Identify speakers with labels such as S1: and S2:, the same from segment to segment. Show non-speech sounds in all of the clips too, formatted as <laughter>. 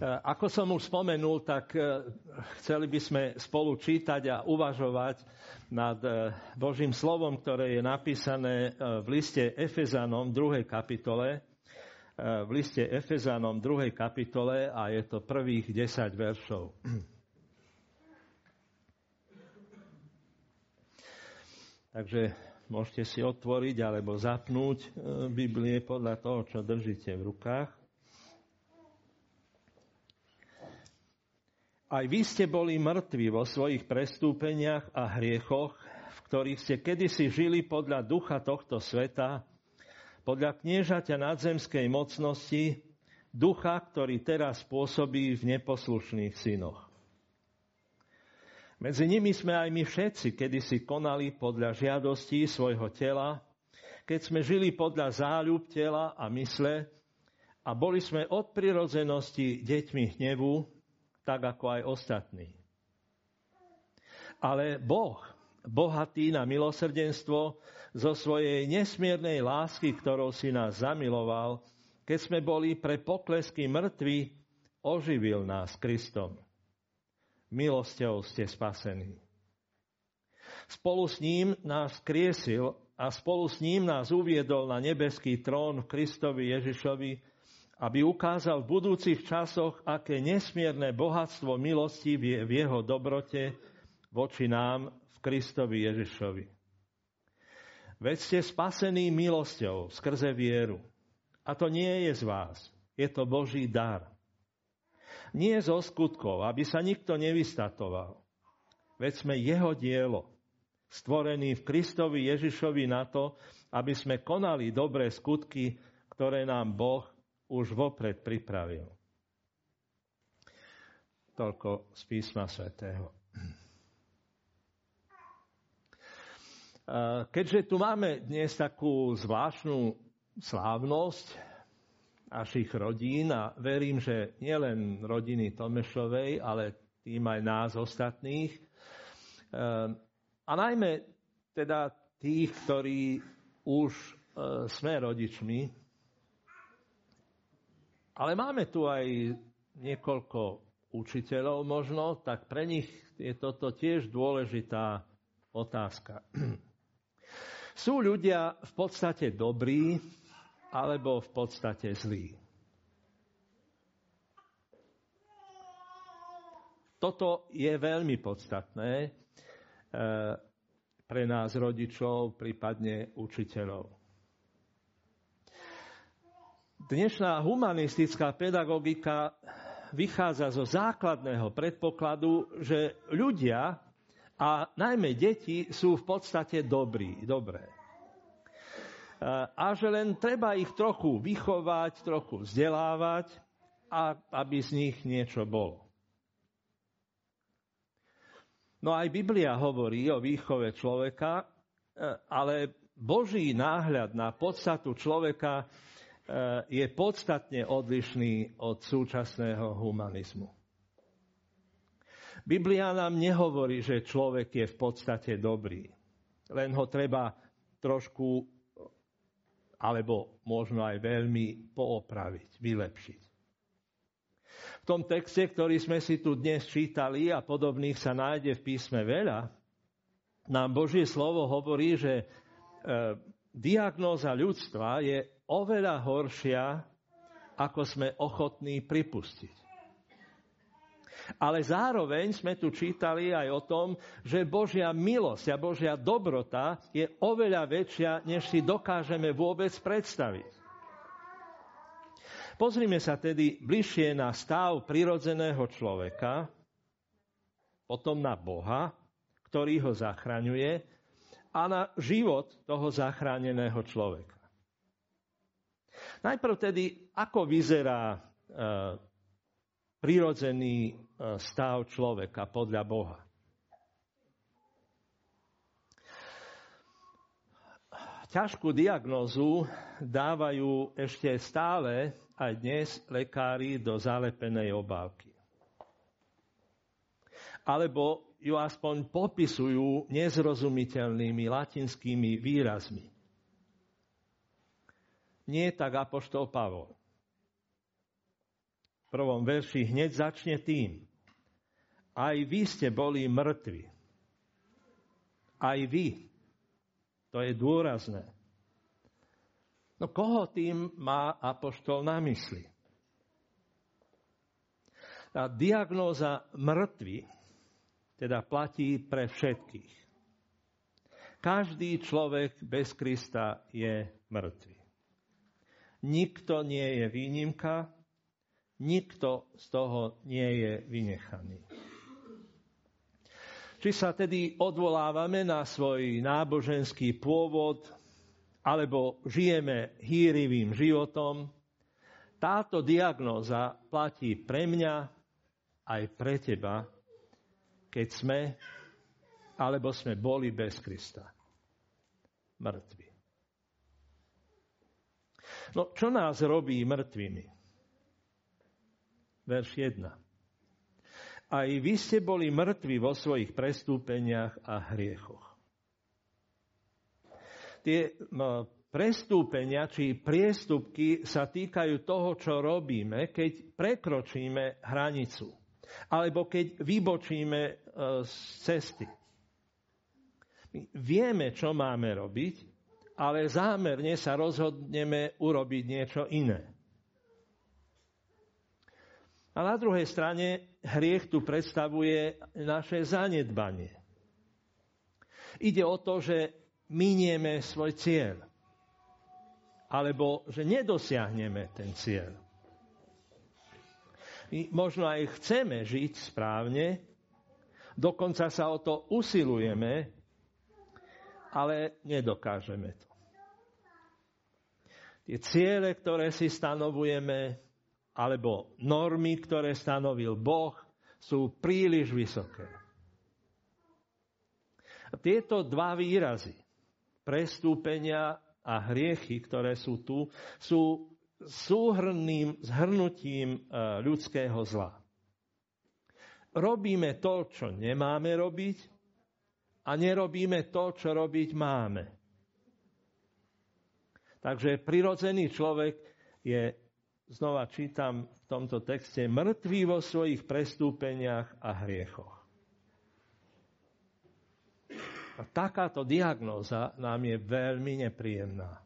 S1: ako som už spomenul, tak chceli by sme spolu čítať a uvažovať nad Božím slovom, ktoré je napísané v liste Efezanom 2. kapitole. V liste Efezanom 2. kapitole a je to prvých 10 veršov. <clears throat> Takže môžete si otvoriť alebo zapnúť Biblie podľa toho, čo držíte v rukách. Aj vy ste boli mŕtvi vo svojich prestúpeniach a hriechoch, v ktorých ste kedysi žili podľa ducha tohto sveta, podľa kniežaťa nadzemskej mocnosti, ducha, ktorý teraz pôsobí v neposlušných synoch. Medzi nimi sme aj my všetci kedysi konali podľa žiadostí svojho tela, keď sme žili podľa záľub tela a mysle a boli sme od prirodzenosti deťmi hnevu, tak ako aj ostatní. Ale Boh, bohatý na milosrdenstvo, zo svojej nesmiernej lásky, ktorou si nás zamiloval, keď sme boli pre poklesky mŕtvi, oživil nás Kristom milosťou ste spasení. Spolu s ním nás kriesil a spolu s ním nás uviedol na nebeský trón v Kristovi Ježišovi, aby ukázal v budúcich časoch, aké nesmierne bohatstvo milosti je v jeho dobrote voči nám v Kristovi Ježišovi. Veď ste spasení milosťou skrze vieru. A to nie je z vás, je to Boží dar. Nie zo skutkov, aby sa nikto nevystatoval. Veď sme jeho dielo, stvorený v Kristovi Ježišovi na to, aby sme konali dobré skutky, ktoré nám Boh už vopred pripravil. Toľko z písma svätého. Keďže tu máme dnes takú zvláštnu slávnosť, našich rodín a verím, že nielen rodiny Tomešovej, ale tým aj nás ostatných. Ehm, a najmä teda tých, ktorí už e, sme rodičmi, ale máme tu aj niekoľko učiteľov možno, tak pre nich je toto tiež dôležitá otázka. <clears throat> Sú ľudia v podstate dobrí, alebo v podstate zlý. Toto je veľmi podstatné e, pre nás rodičov, prípadne učiteľov. Dnešná humanistická pedagogika vychádza zo základného predpokladu, že ľudia a najmä deti sú v podstate dobrí, dobré a že len treba ich trochu vychovať, trochu vzdelávať, a aby z nich niečo bolo. No aj Biblia hovorí o výchove človeka, e, ale Boží náhľad na podstatu človeka je podstatne odlišný od súčasného humanizmu. Biblia nám nehovorí, že človek je v podstate dobrý. Len ho treba trošku alebo možno aj veľmi poopraviť, vylepšiť. V tom texte, ktorý sme si tu dnes čítali a podobných sa nájde v písme veľa, nám Božie slovo hovorí, že e, diagnóza ľudstva je oveľa horšia, ako sme ochotní pripustiť. Ale zároveň sme tu čítali aj o tom, že Božia milosť a Božia dobrota je oveľa väčšia, než si dokážeme vôbec predstaviť. Pozrime sa tedy bližšie na stav prirodzeného človeka, potom na Boha, ktorý ho zachraňuje, a na život toho zachráneného človeka. Najprv tedy, ako vyzerá e, prirodzený e, stav človeka podľa Boha. Ťažkú diagnózu dávajú ešte stále aj dnes lekári do zalepenej obálky. Alebo ju aspoň popisujú nezrozumiteľnými latinskými výrazmi. Nie tak apoštol Pavol. prvom verši hneď začne tým. Aj vy ste boli mŕtvi. Aj vy. To je dôrazné. No koho tým má apoštol na mysli? Tá diagnóza mŕtvy teda platí pre všetkých. Každý človek bez Krista je mŕtvy. Nikto nie je výnimka, nikto z toho nie je vynechaný. Či sa tedy odvolávame na svoj náboženský pôvod, alebo žijeme hýrivým životom, táto diagnóza platí pre mňa aj pre teba, keď sme alebo sme boli bez Krista. Mŕtvi. No, čo nás robí mŕtvými? Verš 1. Aj vy ste boli mŕtvi vo svojich prestúpeniach a hriechoch. Tie no, prestúpenia či priestupky sa týkajú toho, čo robíme, keď prekročíme hranicu. Alebo keď vybočíme e, z cesty. My vieme, čo máme robiť, ale zámerne sa rozhodneme urobiť niečo iné. A na druhej strane hriech tu predstavuje naše zanedbanie. Ide o to, že minieme svoj cieľ. Alebo že nedosiahneme ten cieľ. My možno aj chceme žiť správne, dokonca sa o to usilujeme, ale nedokážeme to. Tie ciele, ktoré si stanovujeme, alebo normy, ktoré stanovil Boh, sú príliš vysoké. A tieto dva výrazy, prestúpenia a hriechy, ktoré sú tu, sú súhrným zhrnutím e, ľudského zla. Robíme to, čo nemáme robiť a nerobíme to, čo robiť máme. Takže prirodzený človek je znova čítam v tomto texte, mŕtví vo svojich prestúpeniach a hriechoch. A takáto diagnóza nám je veľmi nepríjemná.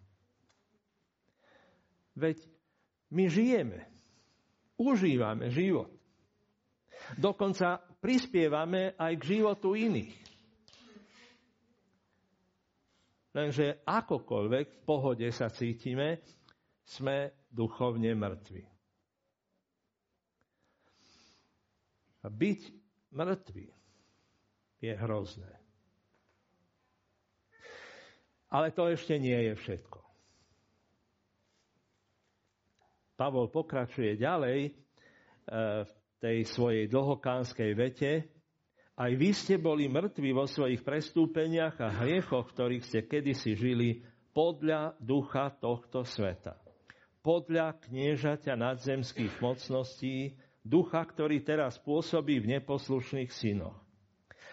S1: Veď my žijeme, užívame život. Dokonca prispievame aj k životu iných. Lenže akokoľvek v pohode sa cítime, sme duchovne mŕtvi. A byť mŕtvy je hrozné. Ale to ešte nie je všetko. Pavol pokračuje ďalej e, v tej svojej dlhokánskej vete. Aj vy ste boli mŕtvi vo svojich prestúpeniach a hriechoch, ktorých ste kedysi žili podľa ducha tohto sveta podľa kniežaťa nadzemských mocností, ducha, ktorý teraz pôsobí v neposlušných synoch.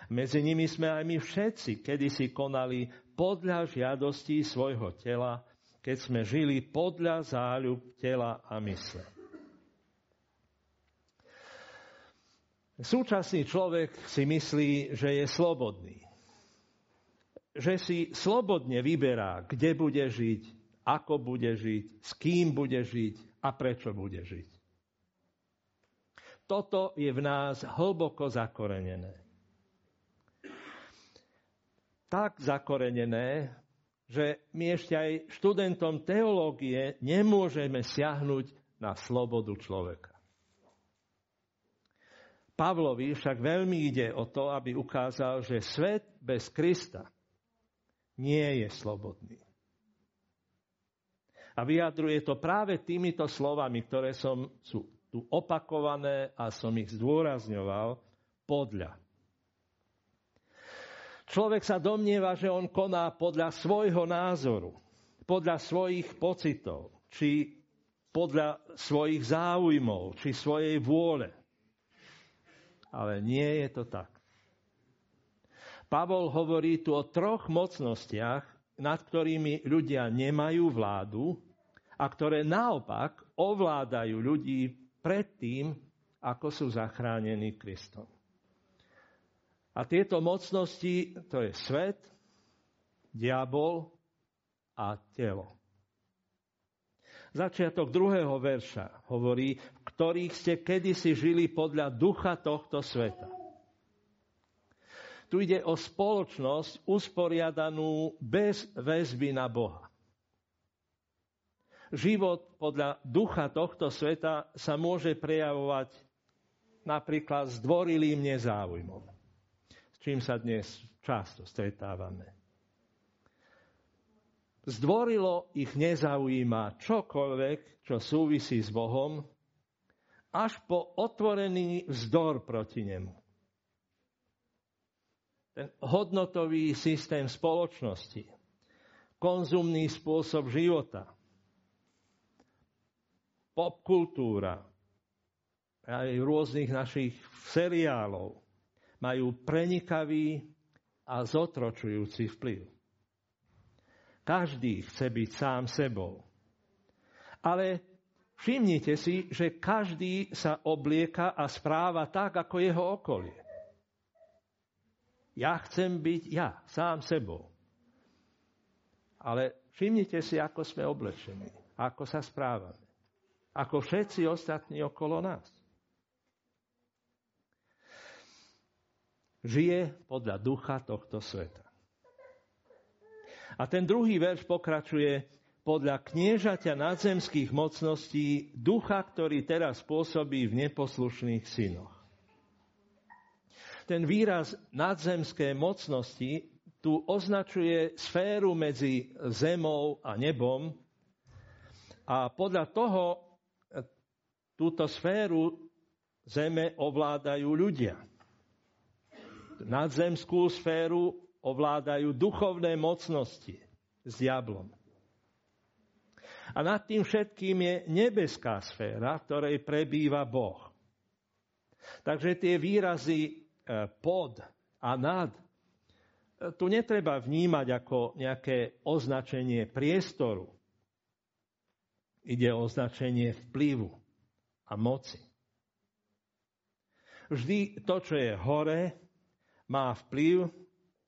S1: Medzi nimi sme aj my všetci kedysi konali podľa žiadostí svojho tela, keď sme žili podľa záľub tela a mysle. Súčasný človek si myslí, že je slobodný. Že si slobodne vyberá, kde bude žiť, ako bude žiť, s kým bude žiť a prečo bude žiť. Toto je v nás hlboko zakorenené. Tak zakorenené, že my ešte aj študentom teológie nemôžeme siahnuť na slobodu človeka. Pavlovi však veľmi ide o to, aby ukázal, že svet bez Krista nie je slobodný. A vyjadruje to práve týmito slovami, ktoré som, sú tu opakované a som ich zdôrazňoval podľa. Človek sa domnieva, že on koná podľa svojho názoru, podľa svojich pocitov, či podľa svojich záujmov, či svojej vôle. Ale nie je to tak. Pavol hovorí tu o troch mocnostiach, nad ktorými ľudia nemajú vládu a ktoré naopak ovládajú ľudí predtým, ako sú zachránení Kristom. A tieto mocnosti, to je svet, diabol a telo. Začiatok druhého verša hovorí, v ktorých ste kedysi žili podľa ducha tohto sveta. Tu ide o spoločnosť usporiadanú bez väzby na Boha. Život podľa ducha tohto sveta sa môže prejavovať napríklad zdvorilým nezáujmom, s čím sa dnes často stretávame. Zdvorilo ich nezaujíma čokoľvek, čo súvisí s Bohom, až po otvorený vzdor proti nemu ten hodnotový systém spoločnosti, konzumný spôsob života, popkultúra, aj rôznych našich seriálov majú prenikavý a zotročujúci vplyv. Každý chce byť sám sebou. Ale všimnite si, že každý sa oblieka a správa tak, ako jeho okolie. Ja chcem byť ja, sám sebou. Ale všimnite si, ako sme oblečení, ako sa správame. Ako všetci ostatní okolo nás. Žije podľa ducha tohto sveta. A ten druhý verš pokračuje podľa kniežaťa nadzemských mocností ducha, ktorý teraz pôsobí v neposlušných synoch ten výraz nadzemské mocnosti tu označuje sféru medzi zemou a nebom a podľa toho e, túto sféru zeme ovládajú ľudia. Nadzemskú sféru ovládajú duchovné mocnosti s diablom. A nad tým všetkým je nebeská sféra, v ktorej prebýva Boh. Takže tie výrazy E, pod a nad, e, tu netreba vnímať ako nejaké označenie priestoru. Ide o označenie vplyvu a moci. Vždy to, čo je hore, má vplyv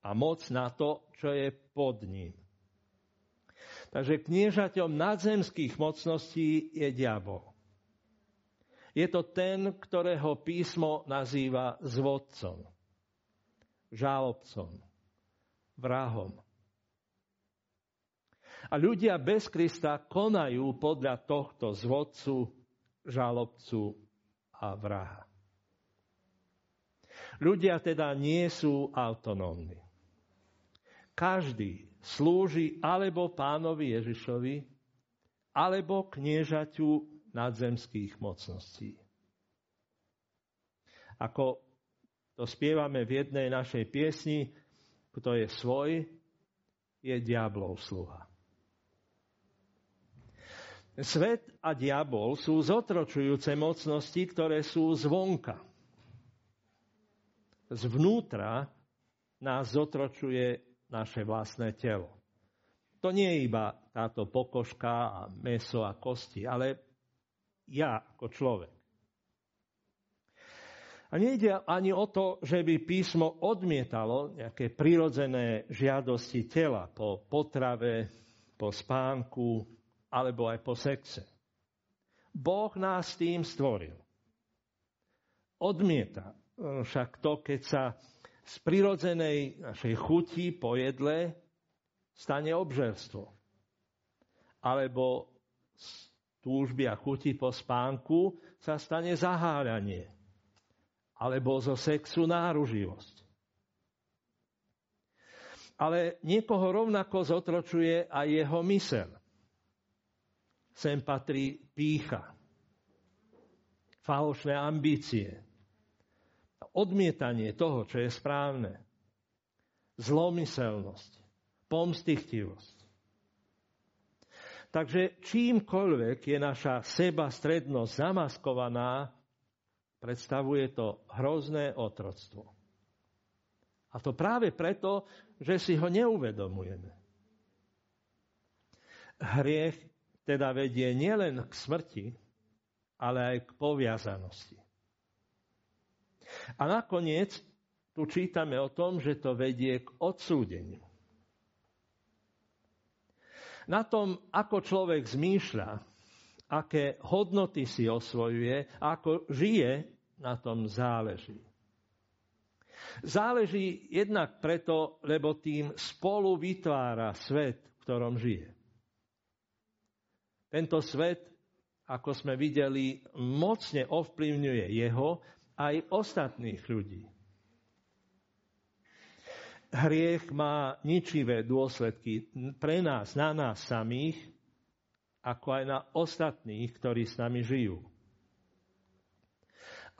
S1: a moc na to, čo je pod ním. Takže kniežaťom nadzemských mocností je diabol. Je to ten, ktorého písmo nazýva zvodcom, žálobcom, vrahom. A ľudia bez Krista konajú podľa tohto zvodcu, žálobcu a vraha. Ľudia teda nie sú autonómni. Každý slúži alebo pánovi Ježišovi, alebo kniežaťu nadzemských mocností. Ako to spievame v jednej našej piesni, kto je svoj, je diablov sluha. Svet a diabol sú zotročujúce mocnosti, ktoré sú zvonka. Zvnútra nás zotročuje naše vlastné telo. To nie je iba táto pokožka a meso a kosti, ale ja ako človek. A nejde ani o to, že by písmo odmietalo nejaké prirodzené žiadosti tela po potrave, po spánku alebo aj po sexe. Boh nás tým stvoril. Odmieta však to, keď sa z prirodzenej našej chuti po jedle stane obžerstvo. Alebo z túžby a chuti po spánku sa stane zaháľanie alebo zo sexu náruživosť. Ale niekoho rovnako zotročuje aj jeho mysel. Sem patrí pícha, falošné ambície, odmietanie toho, čo je správne, zlomyselnosť, pomstichtivosť. Takže čímkoľvek je naša seba strednosť zamaskovaná, predstavuje to hrozné otroctvo. A to práve preto, že si ho neuvedomujeme. Hriech teda vedie nielen k smrti, ale aj k poviazanosti. A nakoniec tu čítame o tom, že to vedie k odsúdeniu. Na tom, ako človek zmýšľa, aké hodnoty si osvojuje, ako žije, na tom záleží. Záleží jednak preto, lebo tým spolu vytvára svet, v ktorom žije. Tento svet, ako sme videli, mocne ovplyvňuje jeho aj ostatných ľudí. Hriech má ničivé dôsledky pre nás, na nás samých, ako aj na ostatných, ktorí s nami žijú.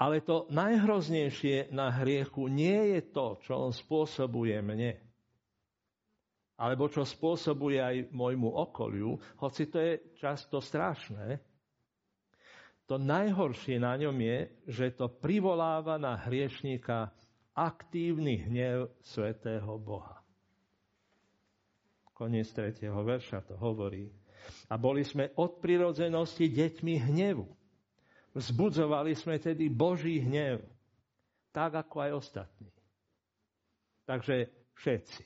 S1: Ale to najhroznejšie na hriechu nie je to, čo on spôsobuje mne, alebo čo spôsobuje aj môjmu okoliu, hoci to je často strašné, to najhoršie na ňom je, že to privoláva na hriešníka aktívny hnev svetého Boha. Koniec tretieho verša to hovorí. A boli sme od prirodzenosti deťmi hnevu. Vzbudzovali sme tedy Boží hnev, tak ako aj ostatní. Takže všetci,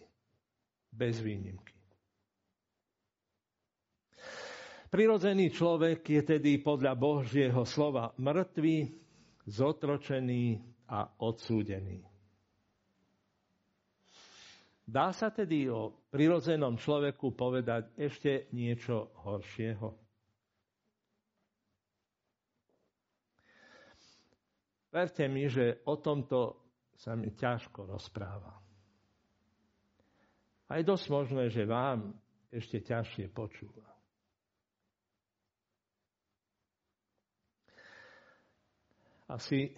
S1: bez výnimky. Prirodzený človek je tedy podľa Božieho slova mŕtvý, zotročený a odsúdený. Dá sa tedy o prirodzenom človeku povedať ešte niečo horšieho? Verte mi, že o tomto sa mi ťažko rozpráva. A je dosť možné, že vám ešte ťažšie počúva. Asi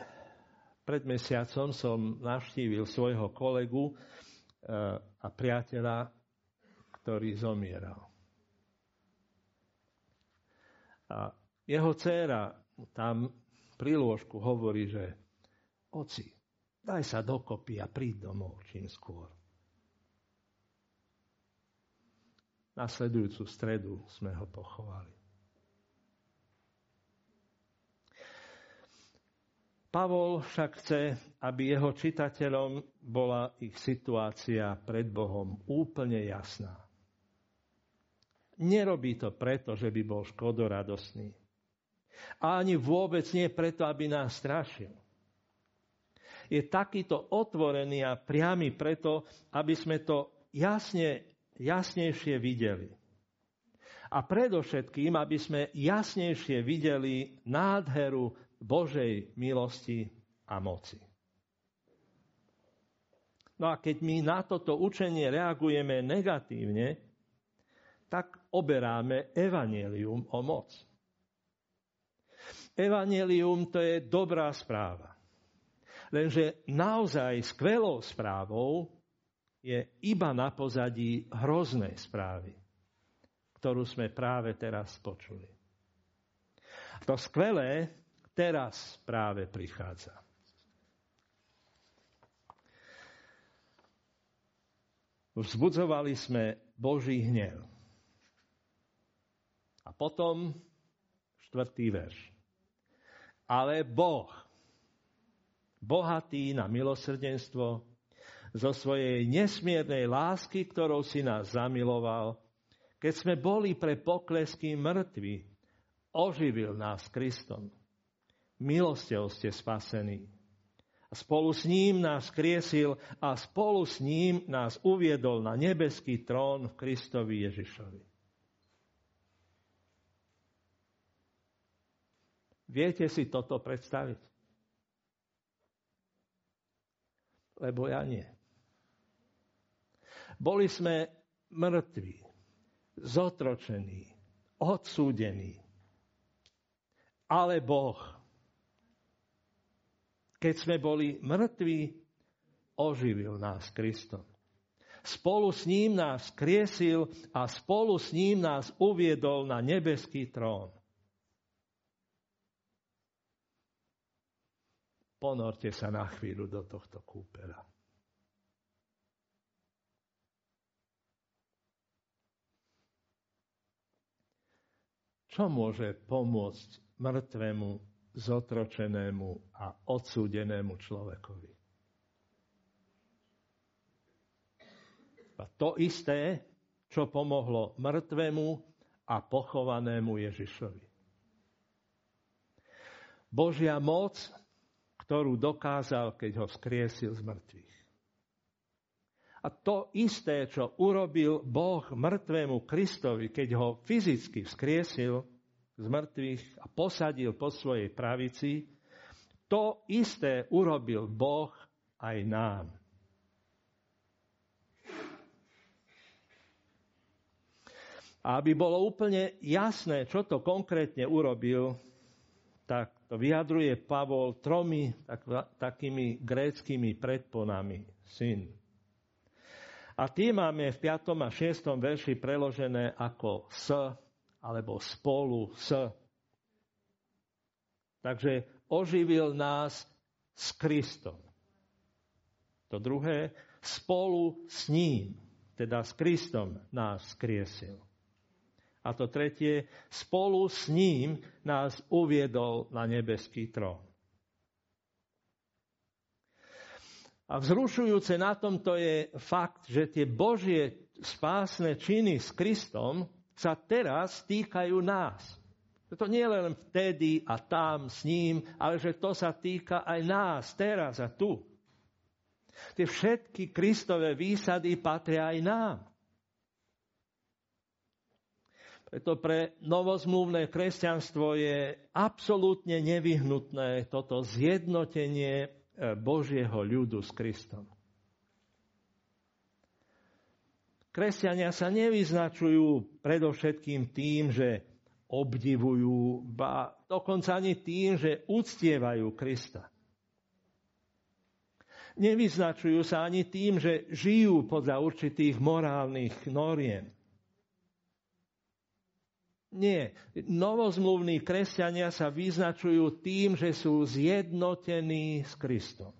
S1: pred mesiacom som navštívil svojho kolegu eh, a priateľa, ktorý zomieral. A jeho dcéra tam pri lôžku hovorí, že oci, daj sa dokopy a príď domov čím skôr. Nasledujúcu stredu sme ho pochovali. Pavol však chce, aby jeho čitateľom bola ich situácia pred Bohom úplne jasná. Nerobí to preto, že by bol škodoradosný. A ani vôbec nie preto, aby nás strašil. Je takýto otvorený a priamy preto, aby sme to jasne, jasnejšie videli. A predovšetkým, aby sme jasnejšie videli nádheru Božej milosti a moci. No a keď my na toto učenie reagujeme negatívne, tak oberáme evanelium o moc. Evanelium to je dobrá správa. Lenže naozaj skvelou správou je iba na pozadí hroznej správy, ktorú sme práve teraz počuli. To skvelé teraz práve prichádza. Vzbudzovali sme Boží hnev. A potom štvrtý verš. Ale Boh, bohatý na milosrdenstvo, zo svojej nesmiernej lásky, ktorou si nás zamiloval, keď sme boli pre poklesky mŕtvi, oživil nás Kristom milosťou ste spasení. A spolu s ním nás kriesil a spolu s ním nás uviedol na nebeský trón v Kristovi Ježišovi. Viete si toto predstaviť? Lebo ja nie. Boli sme mŕtvi, zotročení, odsúdení. Ale Boh keď sme boli mŕtvi, oživil nás Kristom. Spolu s ním nás kriesil a spolu s ním nás uviedol na nebeský trón. Ponorte sa na chvíľu do tohto kúpela. Čo môže pomôcť mŕtvemu, zotročenému a odsúdenému človekovi. A to isté, čo pomohlo mŕtvemu a pochovanému Ježišovi. Božia moc, ktorú dokázal, keď ho vzkriesil z mŕtvych. A to isté, čo urobil Boh mŕtvemu Kristovi, keď ho fyzicky vzkriesil z mŕtvych a posadil po svojej pravici, to isté urobil Boh aj nám. A aby bolo úplne jasné, čo to konkrétne urobil, tak to vyjadruje Pavol tromi tak, takými gréckými predponami. Syn. A tie máme v 5. a 6. verši preložené ako s alebo spolu s. Takže oživil nás s Kristom. To druhé, spolu s ním, teda s Kristom nás skriesil. A to tretie, spolu s ním nás uviedol na nebeský trón. A vzrušujúce na tomto je fakt, že tie Božie spásne činy s Kristom sa teraz týkajú nás. To nie len vtedy a tam s ním, ale že to sa týka aj nás, teraz a tu. Tie všetky Kristové výsady patria aj nám. Preto pre novozmluvné kresťanstvo je absolútne nevyhnutné toto zjednotenie e, Božieho ľudu s Kristom. Kresťania sa nevyznačujú predovšetkým tým, že obdivujú, ba dokonca ani tým, že uctievajú Krista. Nevyznačujú sa ani tým, že žijú podľa určitých morálnych noriem. Nie. Novozmluvní kresťania sa vyznačujú tým, že sú zjednotení s Kristom.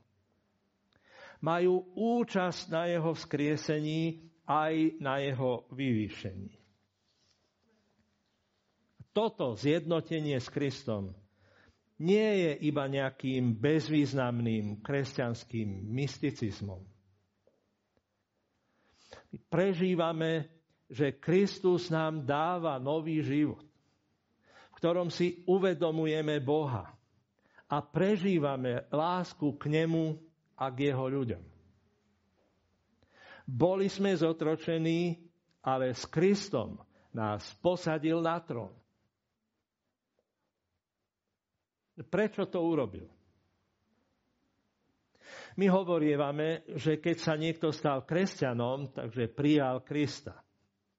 S1: Majú účasť na jeho vzkriesení aj na jeho vyvýšení. Toto zjednotenie s Kristom nie je iba nejakým bezvýznamným kresťanským mysticizmom. Prežívame že Kristus nám dáva nový život, v ktorom si uvedomujeme Boha a prežívame lásku k Nemu a k Jeho ľuďom. Boli sme zotročení, ale s Kristom nás posadil na trón. Prečo to urobil? My hovorievame, že keď sa niekto stal kresťanom, takže prijal Krista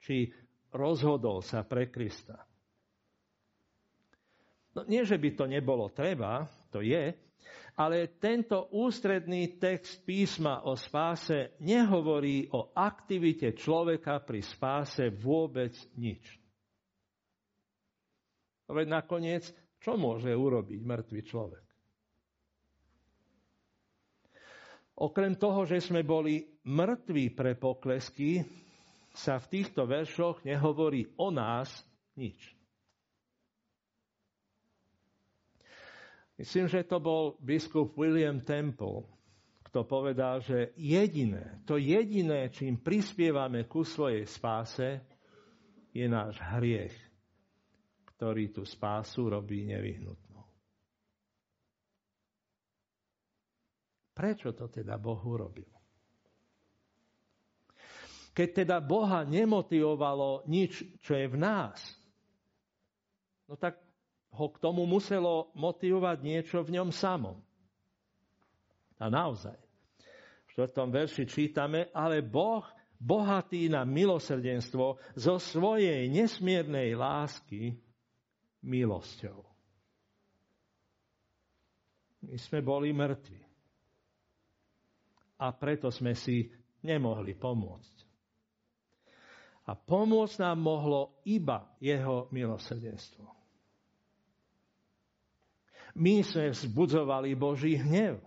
S1: či rozhodol sa pre Krista. No, nie, že by to nebolo treba, to je, ale tento ústredný text písma o spáse nehovorí o aktivite človeka pri spáse vôbec nič. Veď nakoniec, čo môže urobiť mŕtvý človek? Okrem toho, že sme boli mŕtvi pre poklesky, sa v týchto veršoch nehovorí o nás nič. Myslím, že to bol biskup William Temple, kto povedal, že jediné, to jediné, čím prispievame ku svojej spáse, je náš hriech, ktorý tú spásu robí nevyhnutnou. Prečo to teda Boh urobil? Keď teda Boha nemotivovalo nič, čo je v nás, no tak ho k tomu muselo motivovať niečo v ňom samom. A naozaj. V 4. verši čítame, ale Boh, bohatý na milosrdenstvo, zo svojej nesmiernej lásky milosťou. My sme boli mŕtvi. A preto sme si nemohli pomôcť. A pomôcť nám mohlo iba jeho milosrdenstvo. My sme vzbudzovali Boží hnev.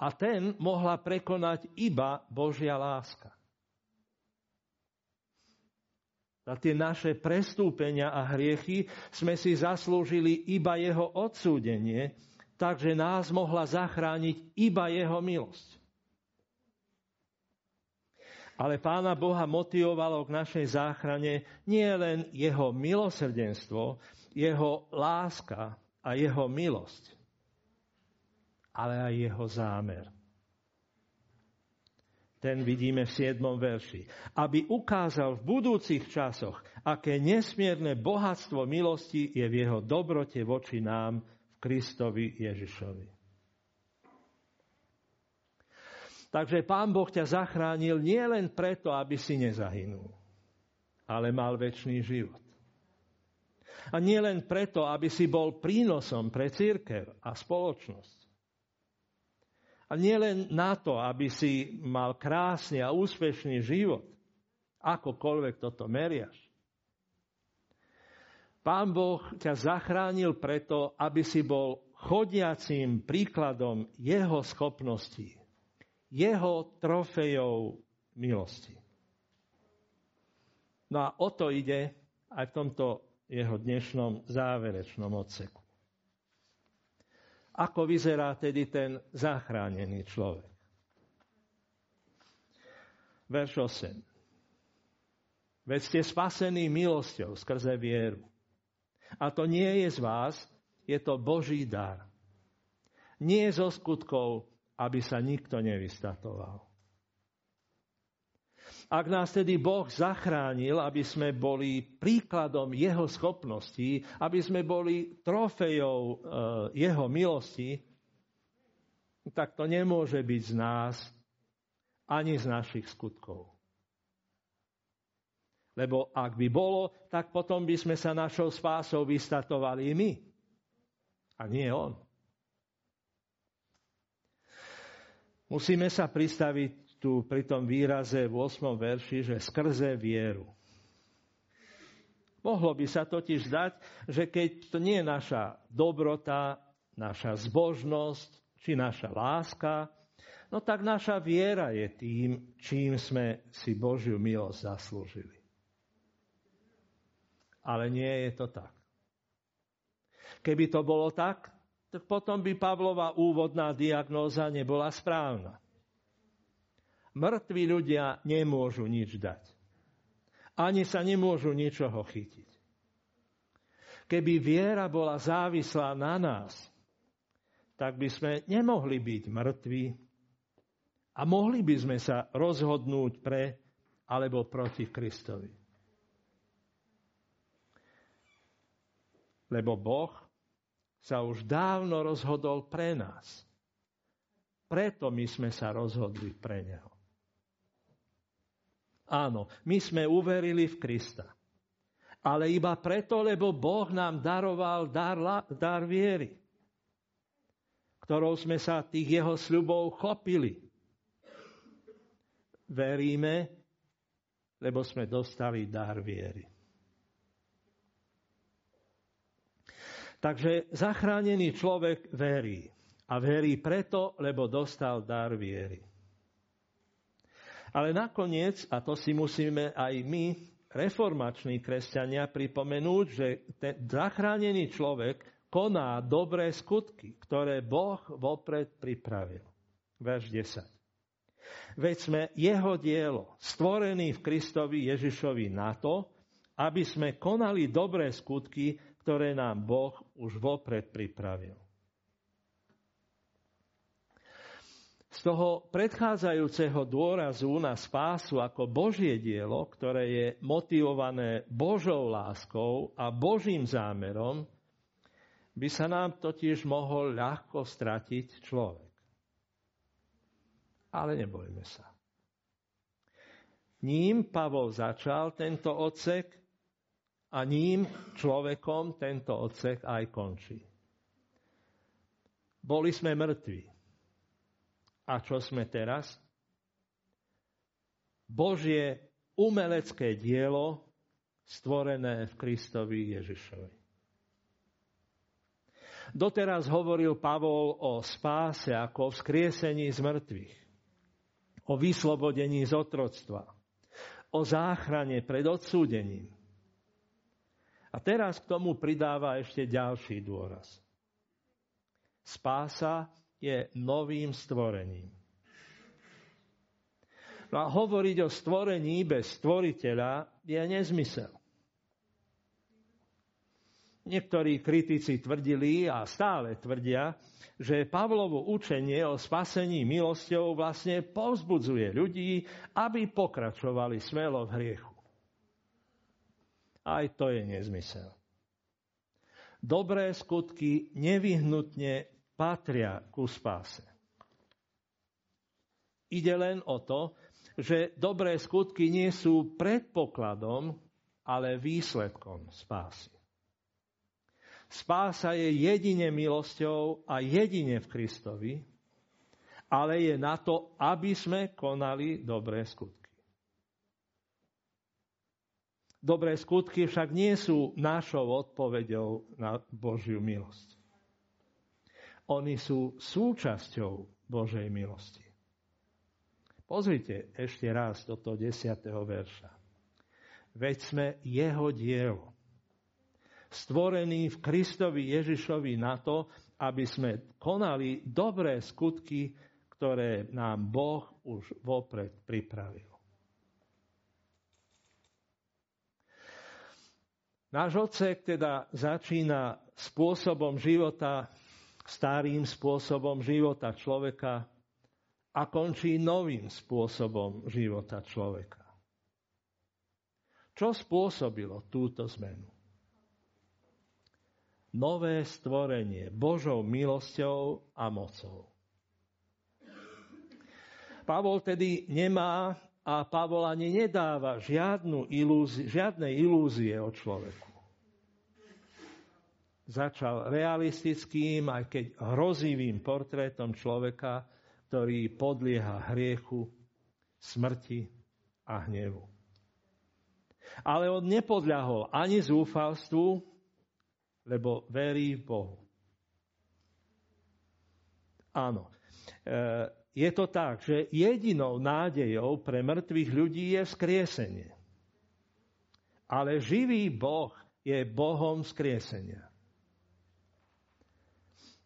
S1: A ten mohla prekonať iba Božia láska. za tie naše prestúpenia a hriechy sme si zaslúžili iba jeho odsúdenie, takže nás mohla zachrániť iba jeho milosť. Ale Pána Boha motivovalo k našej záchrane nie len jeho milosrdenstvo, jeho láska a jeho milosť, ale aj jeho zámer ten vidíme v 7. verši. Aby ukázal v budúcich časoch, aké nesmierne bohatstvo milosti je v jeho dobrote voči nám v Kristovi Ježišovi. Takže Pán Boh ťa zachránil nie len preto, aby si nezahynul, ale mal väčší život. A nie len preto, aby si bol prínosom pre církev a spoločnosť, a nielen na to, aby si mal krásny a úspešný život, akokoľvek toto meriaš. Pán Boh ťa zachránil preto, aby si bol chodiacím príkladom jeho schopností, jeho trofejov milosti. No a o to ide aj v tomto jeho dnešnom záverečnom odseku. Ako vyzerá tedy ten zachránený človek? Verš 8. Veď ste spasení milosťou skrze vieru. A to nie je z vás, je to Boží dar. Nie zo skutkov, aby sa nikto nevystatoval. Ak nás tedy Boh zachránil, aby sme boli príkladom Jeho schopností, aby sme boli trofejou e, Jeho milosti, tak to nemôže byť z nás ani z našich skutkov. Lebo ak by bolo, tak potom by sme sa našou spásou vystatovali my. A nie on. Musíme sa pristaviť tu pri tom výraze v 8. verši, že skrze vieru. Mohlo by sa totiž zdať, že keď to nie je naša dobrota, naša zbožnosť či naša láska, no tak naša viera je tým, čím sme si Božiu milosť zaslúžili. Ale nie je to tak. Keby to bolo tak, tak potom by Pavlova úvodná diagnóza nebola správna. Mŕtvi ľudia nemôžu nič dať. Ani sa nemôžu ničoho chytiť. Keby viera bola závislá na nás, tak by sme nemohli byť mŕtvi a mohli by sme sa rozhodnúť pre alebo proti Kristovi. Lebo Boh sa už dávno rozhodol pre nás. Preto my sme sa rozhodli pre Neho. Áno, my sme uverili v Krista. Ale iba preto, lebo Boh nám daroval dar, dar viery, ktorou sme sa tých jeho sľubov chopili. Veríme, lebo sme dostali dar viery. Takže zachránený človek verí. A verí preto, lebo dostal dar viery. Ale nakoniec, a to si musíme aj my, reformační kresťania, pripomenúť, že ten zachránený človek koná dobré skutky, ktoré Boh vopred pripravil. Verš 10. Veď sme jeho dielo, stvorený v Kristovi Ježišovi na to, aby sme konali dobré skutky, ktoré nám Boh už vopred pripravil. Z toho predchádzajúceho dôrazu na spásu ako Božie dielo, ktoré je motivované Božou láskou a Božím zámerom, by sa nám totiž mohol ľahko stratiť človek. Ale nebojme sa. Ním Pavol začal tento odsek a ním človekom tento odsek aj končí. Boli sme mŕtvi a čo sme teraz? Božie umelecké dielo stvorené v Kristovi Ježišovi. Doteraz hovoril Pavol o spáse ako o vzkriesení z mŕtvych, o vyslobodení z otroctva, o záchrane pred odsúdením. A teraz k tomu pridáva ešte ďalší dôraz. Spása je novým stvorením. No a hovoriť o stvorení bez stvoriteľa je nezmysel. Niektorí kritici tvrdili a stále tvrdia, že Pavlovo učenie o spasení milosťou vlastne povzbudzuje ľudí, aby pokračovali smelo v hriechu. Aj to je nezmysel. Dobré skutky nevyhnutne patria ku spáse. Ide len o to, že dobré skutky nie sú predpokladom, ale výsledkom spásy. Spása je jedine milosťou a jedine v Kristovi, ale je na to, aby sme konali dobré skutky. Dobré skutky však nie sú našou odpoveďou na Božiu milosť. Oni sú súčasťou Božej milosti. Pozrite ešte raz do toho 10. verša. Veď sme jeho dielo stvorení v Kristovi Ježišovi na to, aby sme konali dobré skutky, ktoré nám Boh už vopred pripravil. Náš odsek teda začína spôsobom života, starým spôsobom života človeka a končí novým spôsobom života človeka. Čo spôsobilo túto zmenu? nové stvorenie Božou milosťou a mocou. Pavol tedy nemá a Pavol ani nedáva žiadnu ilúzi, žiadne ilúzie o človeku. Začal realistickým, aj keď hrozivým portrétom človeka, ktorý podlieha hriechu, smrti a hnevu. Ale on nepodľahol ani zúfalstvu, lebo verí v Bohu. Áno. E, je to tak, že jedinou nádejou pre mŕtvych ľudí je vzkriesenie. Ale živý Boh je Bohom vzkriesenia.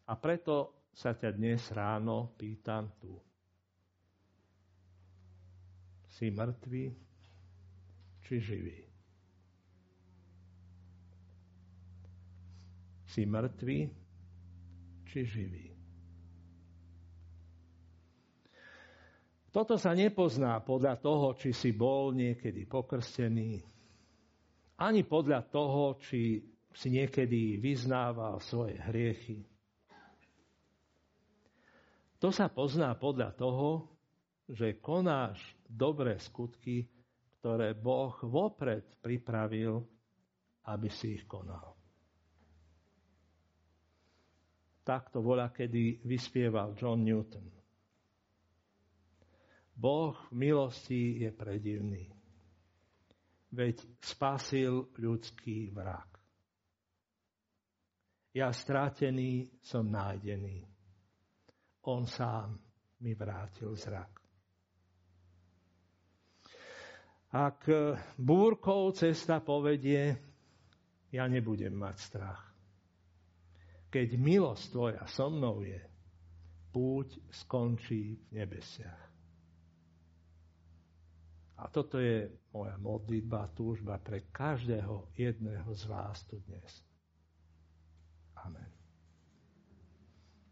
S1: A preto sa ťa dnes ráno pýtam tu. Si mŕtvý či živý? Si mŕtvý či živý? Toto sa nepozná podľa toho, či si bol niekedy pokrstený, ani podľa toho, či si niekedy vyznával svoje hriechy. To sa pozná podľa toho, že konáš dobré skutky, ktoré Boh vopred pripravil, aby si ich konal. Takto voľa, kedy vyspieval John Newton. Boh v milosti je predivný. Veď spasil ľudský vrak. Ja strátený som nájdený. On sám mi vrátil zrak. Ak búrkou cesta povedie, ja nebudem mať strach keď milosť tvoja so mnou je, púť skončí v nebesiach. A toto je moja modlitba, túžba pre každého jedného z vás tu dnes.